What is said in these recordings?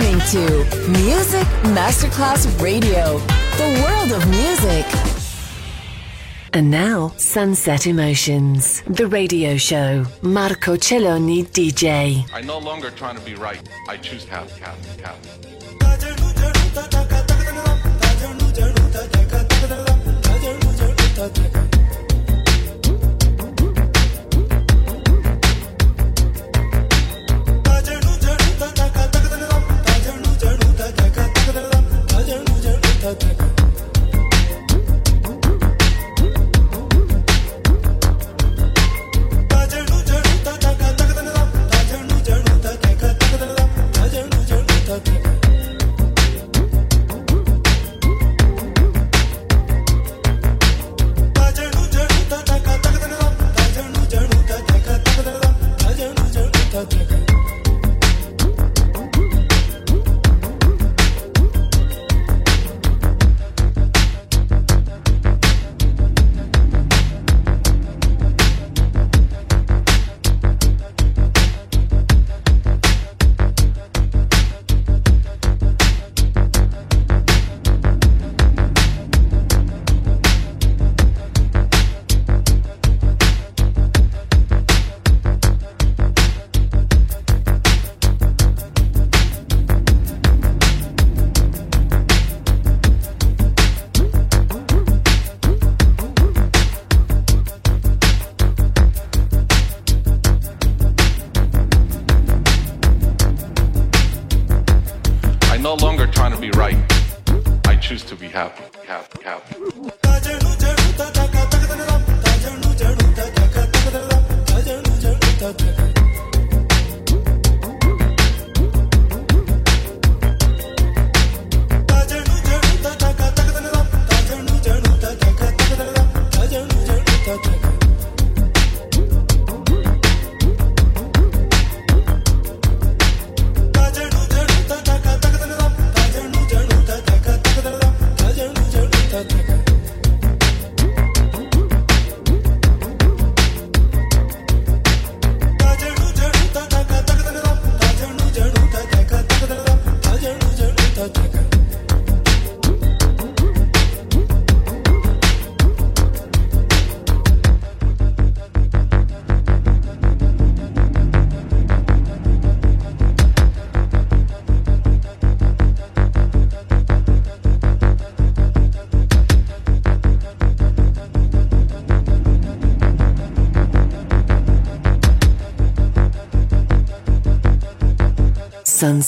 listening to Music Masterclass Radio, the world of music. And now, Sunset Emotions, the radio show. Marco Celloni DJ. I no longer trying to be right. I choose to have, have,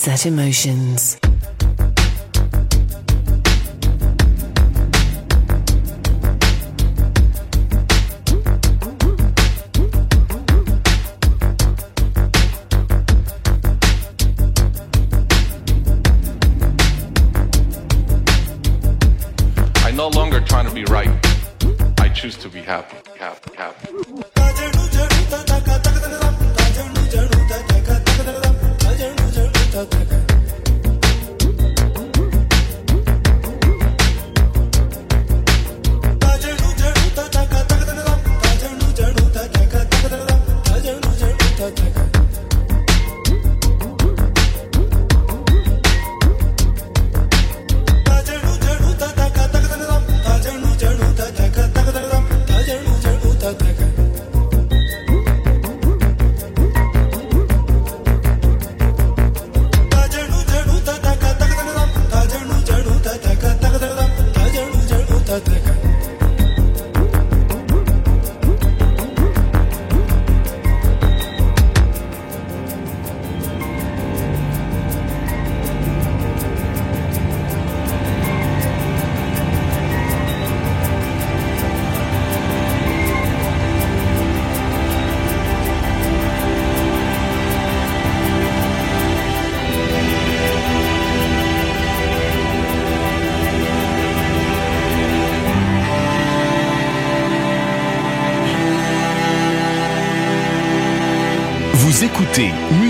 Sunset Emotions.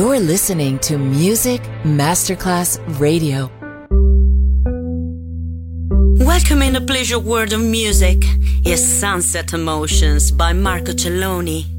You're listening to Music Masterclass Radio. Welcome in the pleasure world of music is Sunset Emotions by Marco Celloni.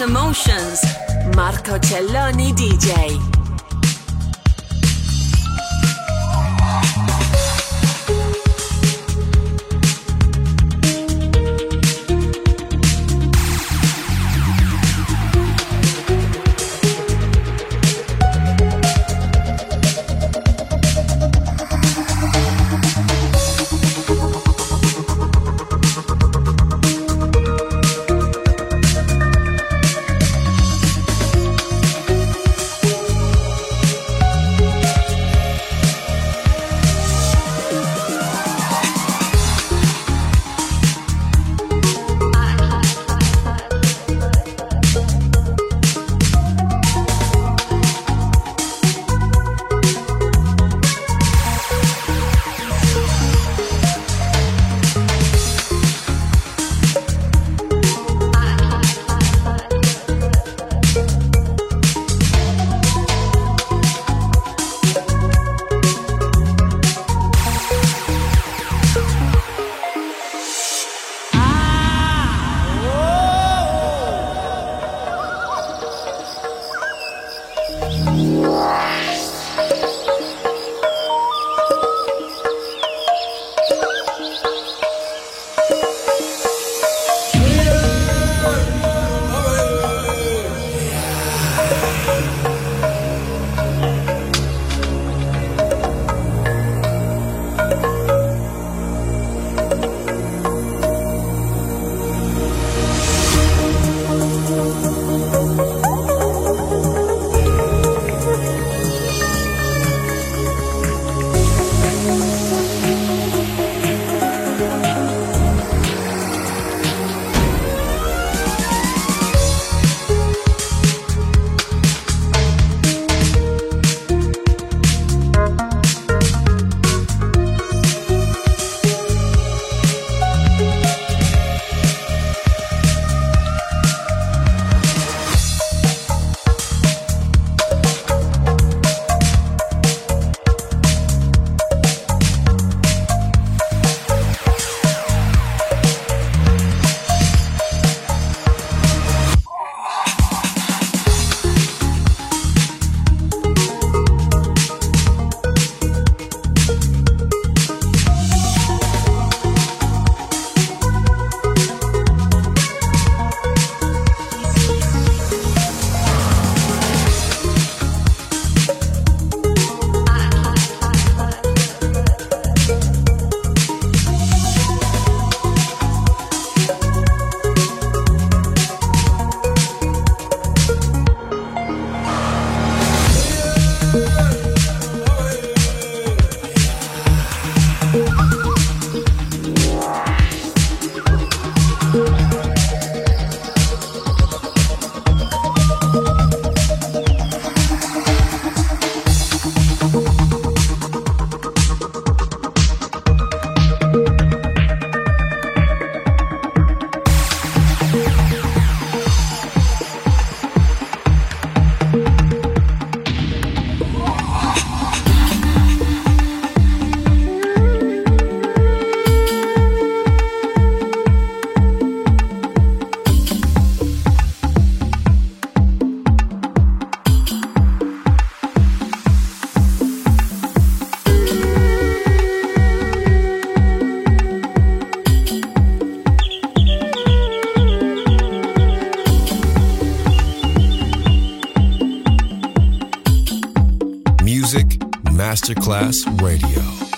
Emotions. Marco Celloni DJ. Masterclass Radio.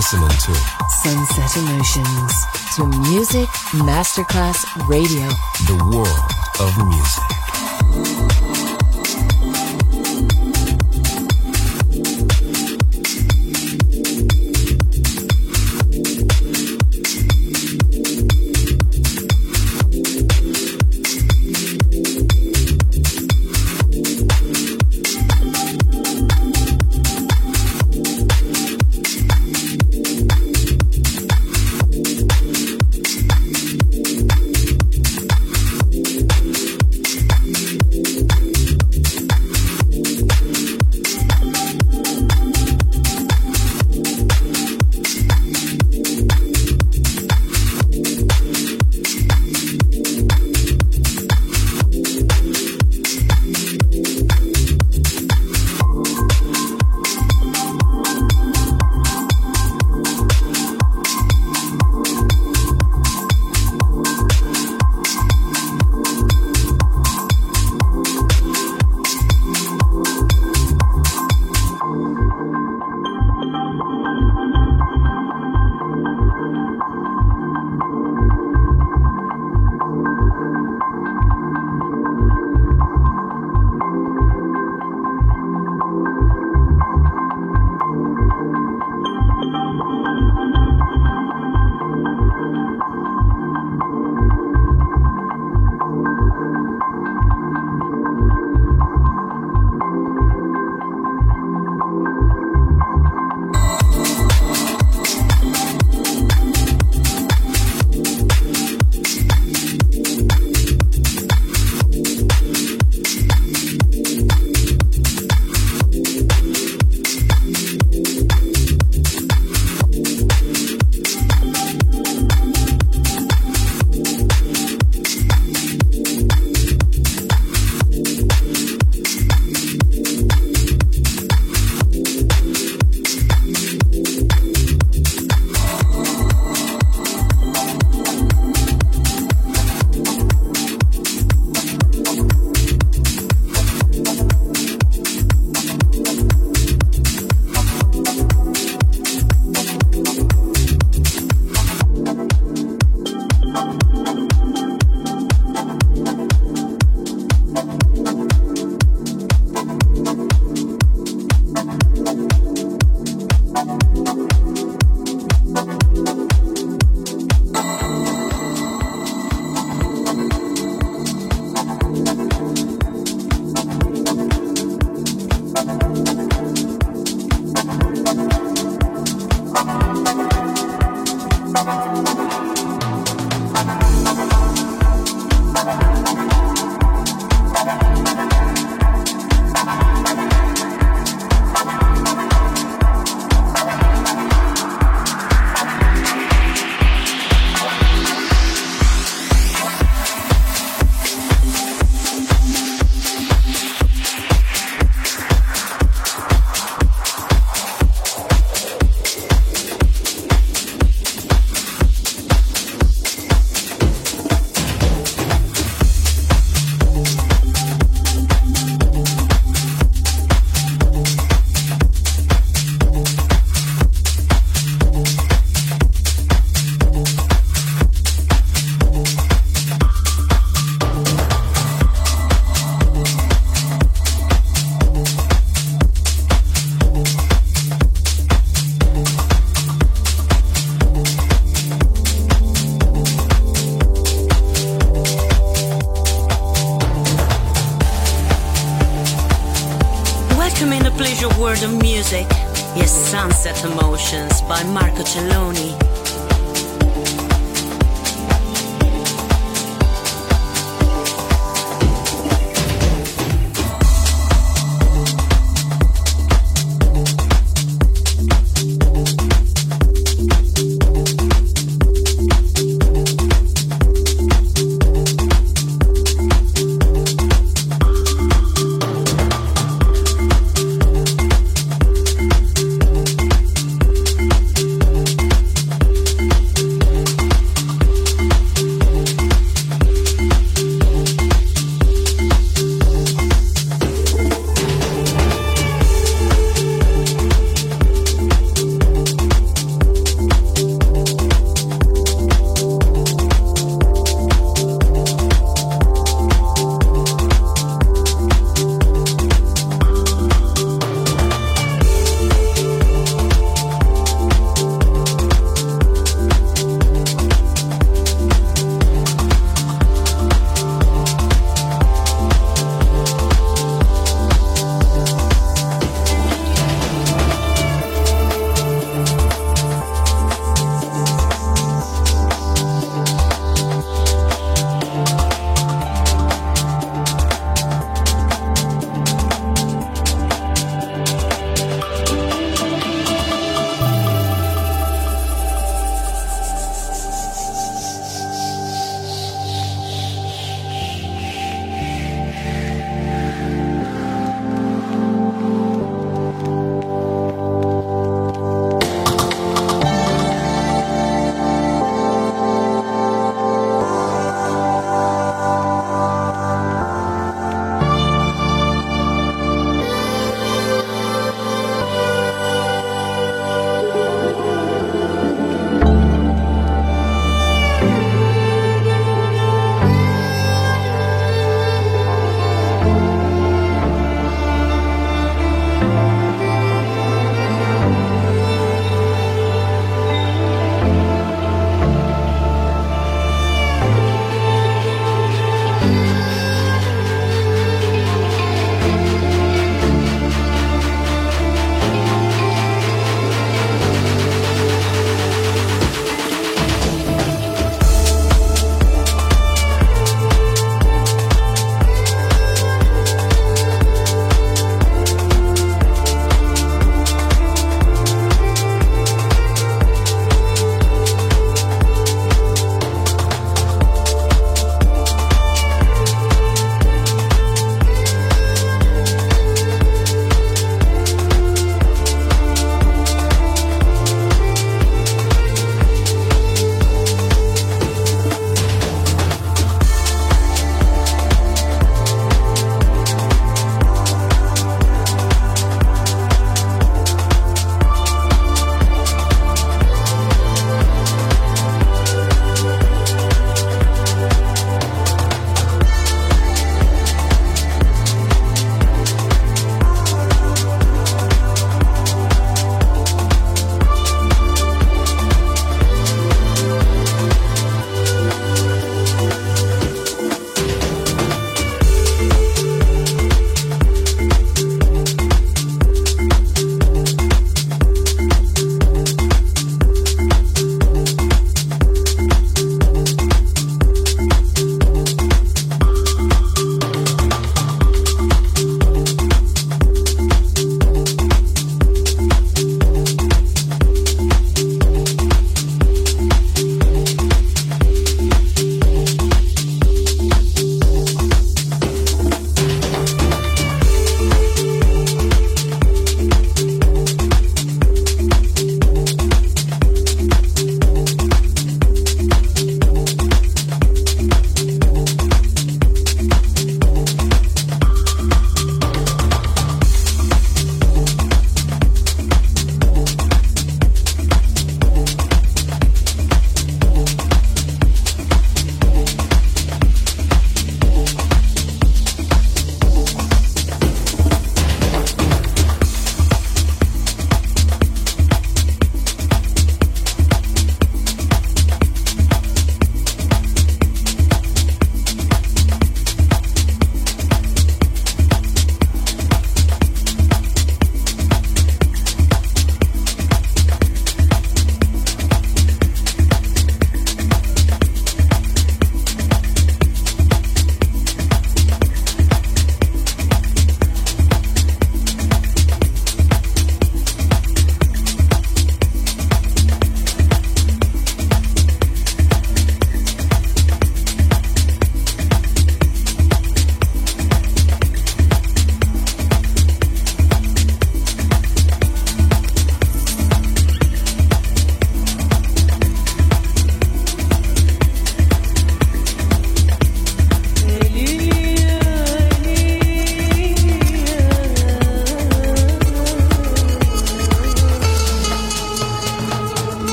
Listening to Sunset Emotions to Music Masterclass Radio. the world of music.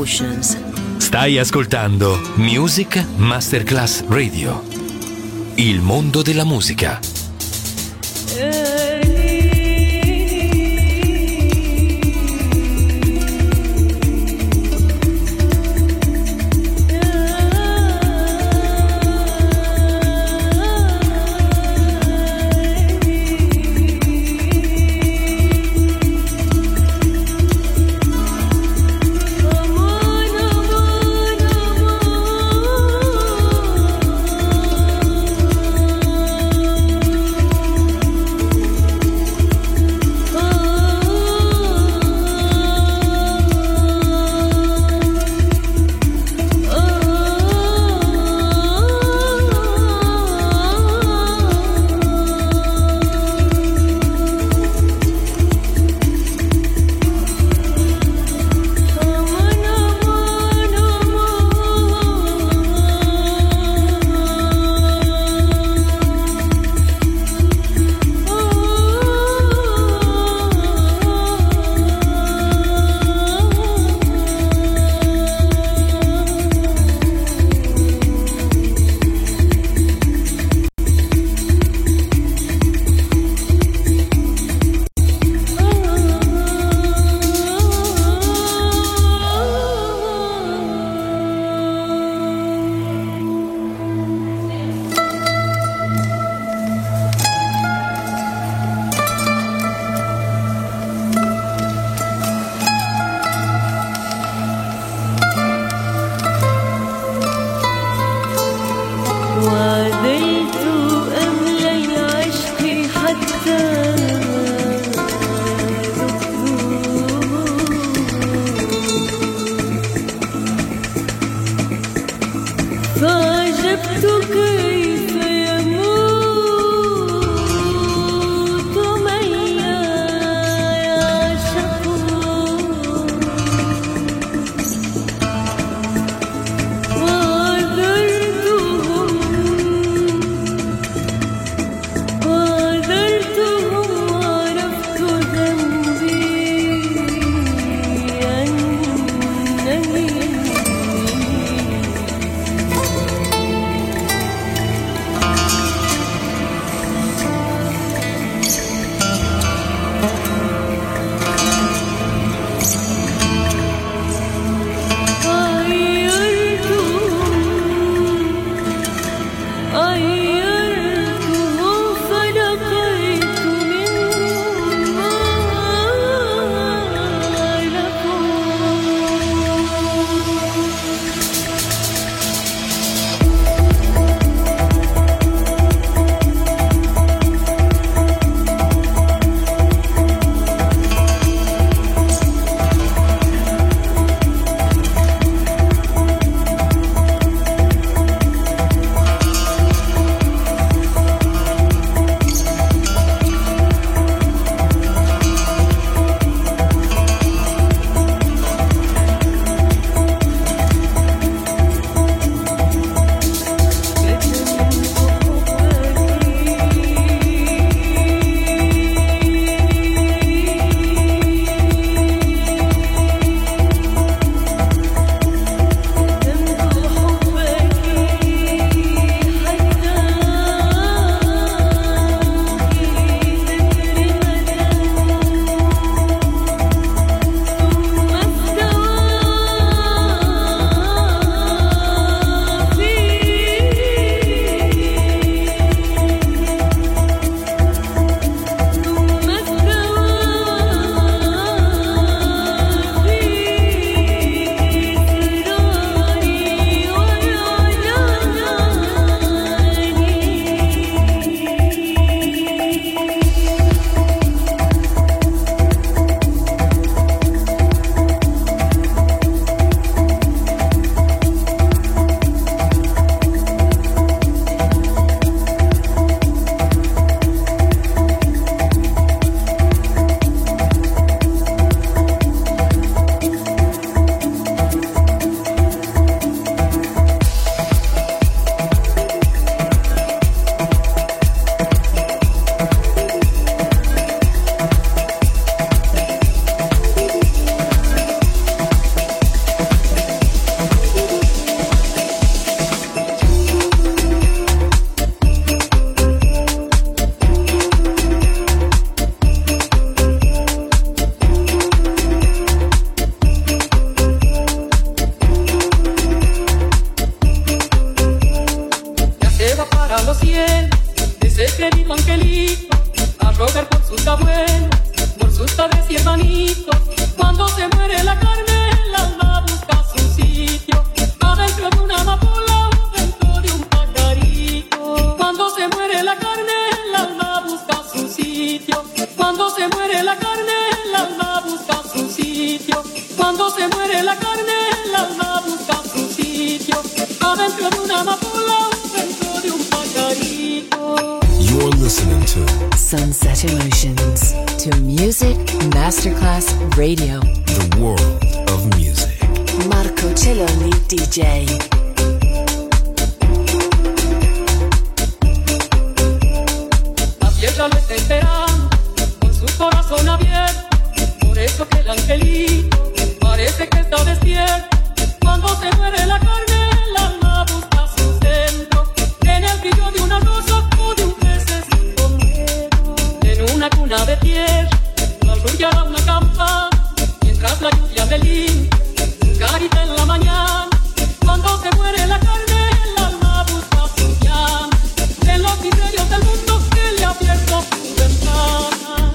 Emotions. Stai ascoltando Music Masterclass Radio. Il mondo della musica. Carita en la mañana, cuando se muere la carne, el alma busca fusión, de los misterios del mundo que le ha su ventana.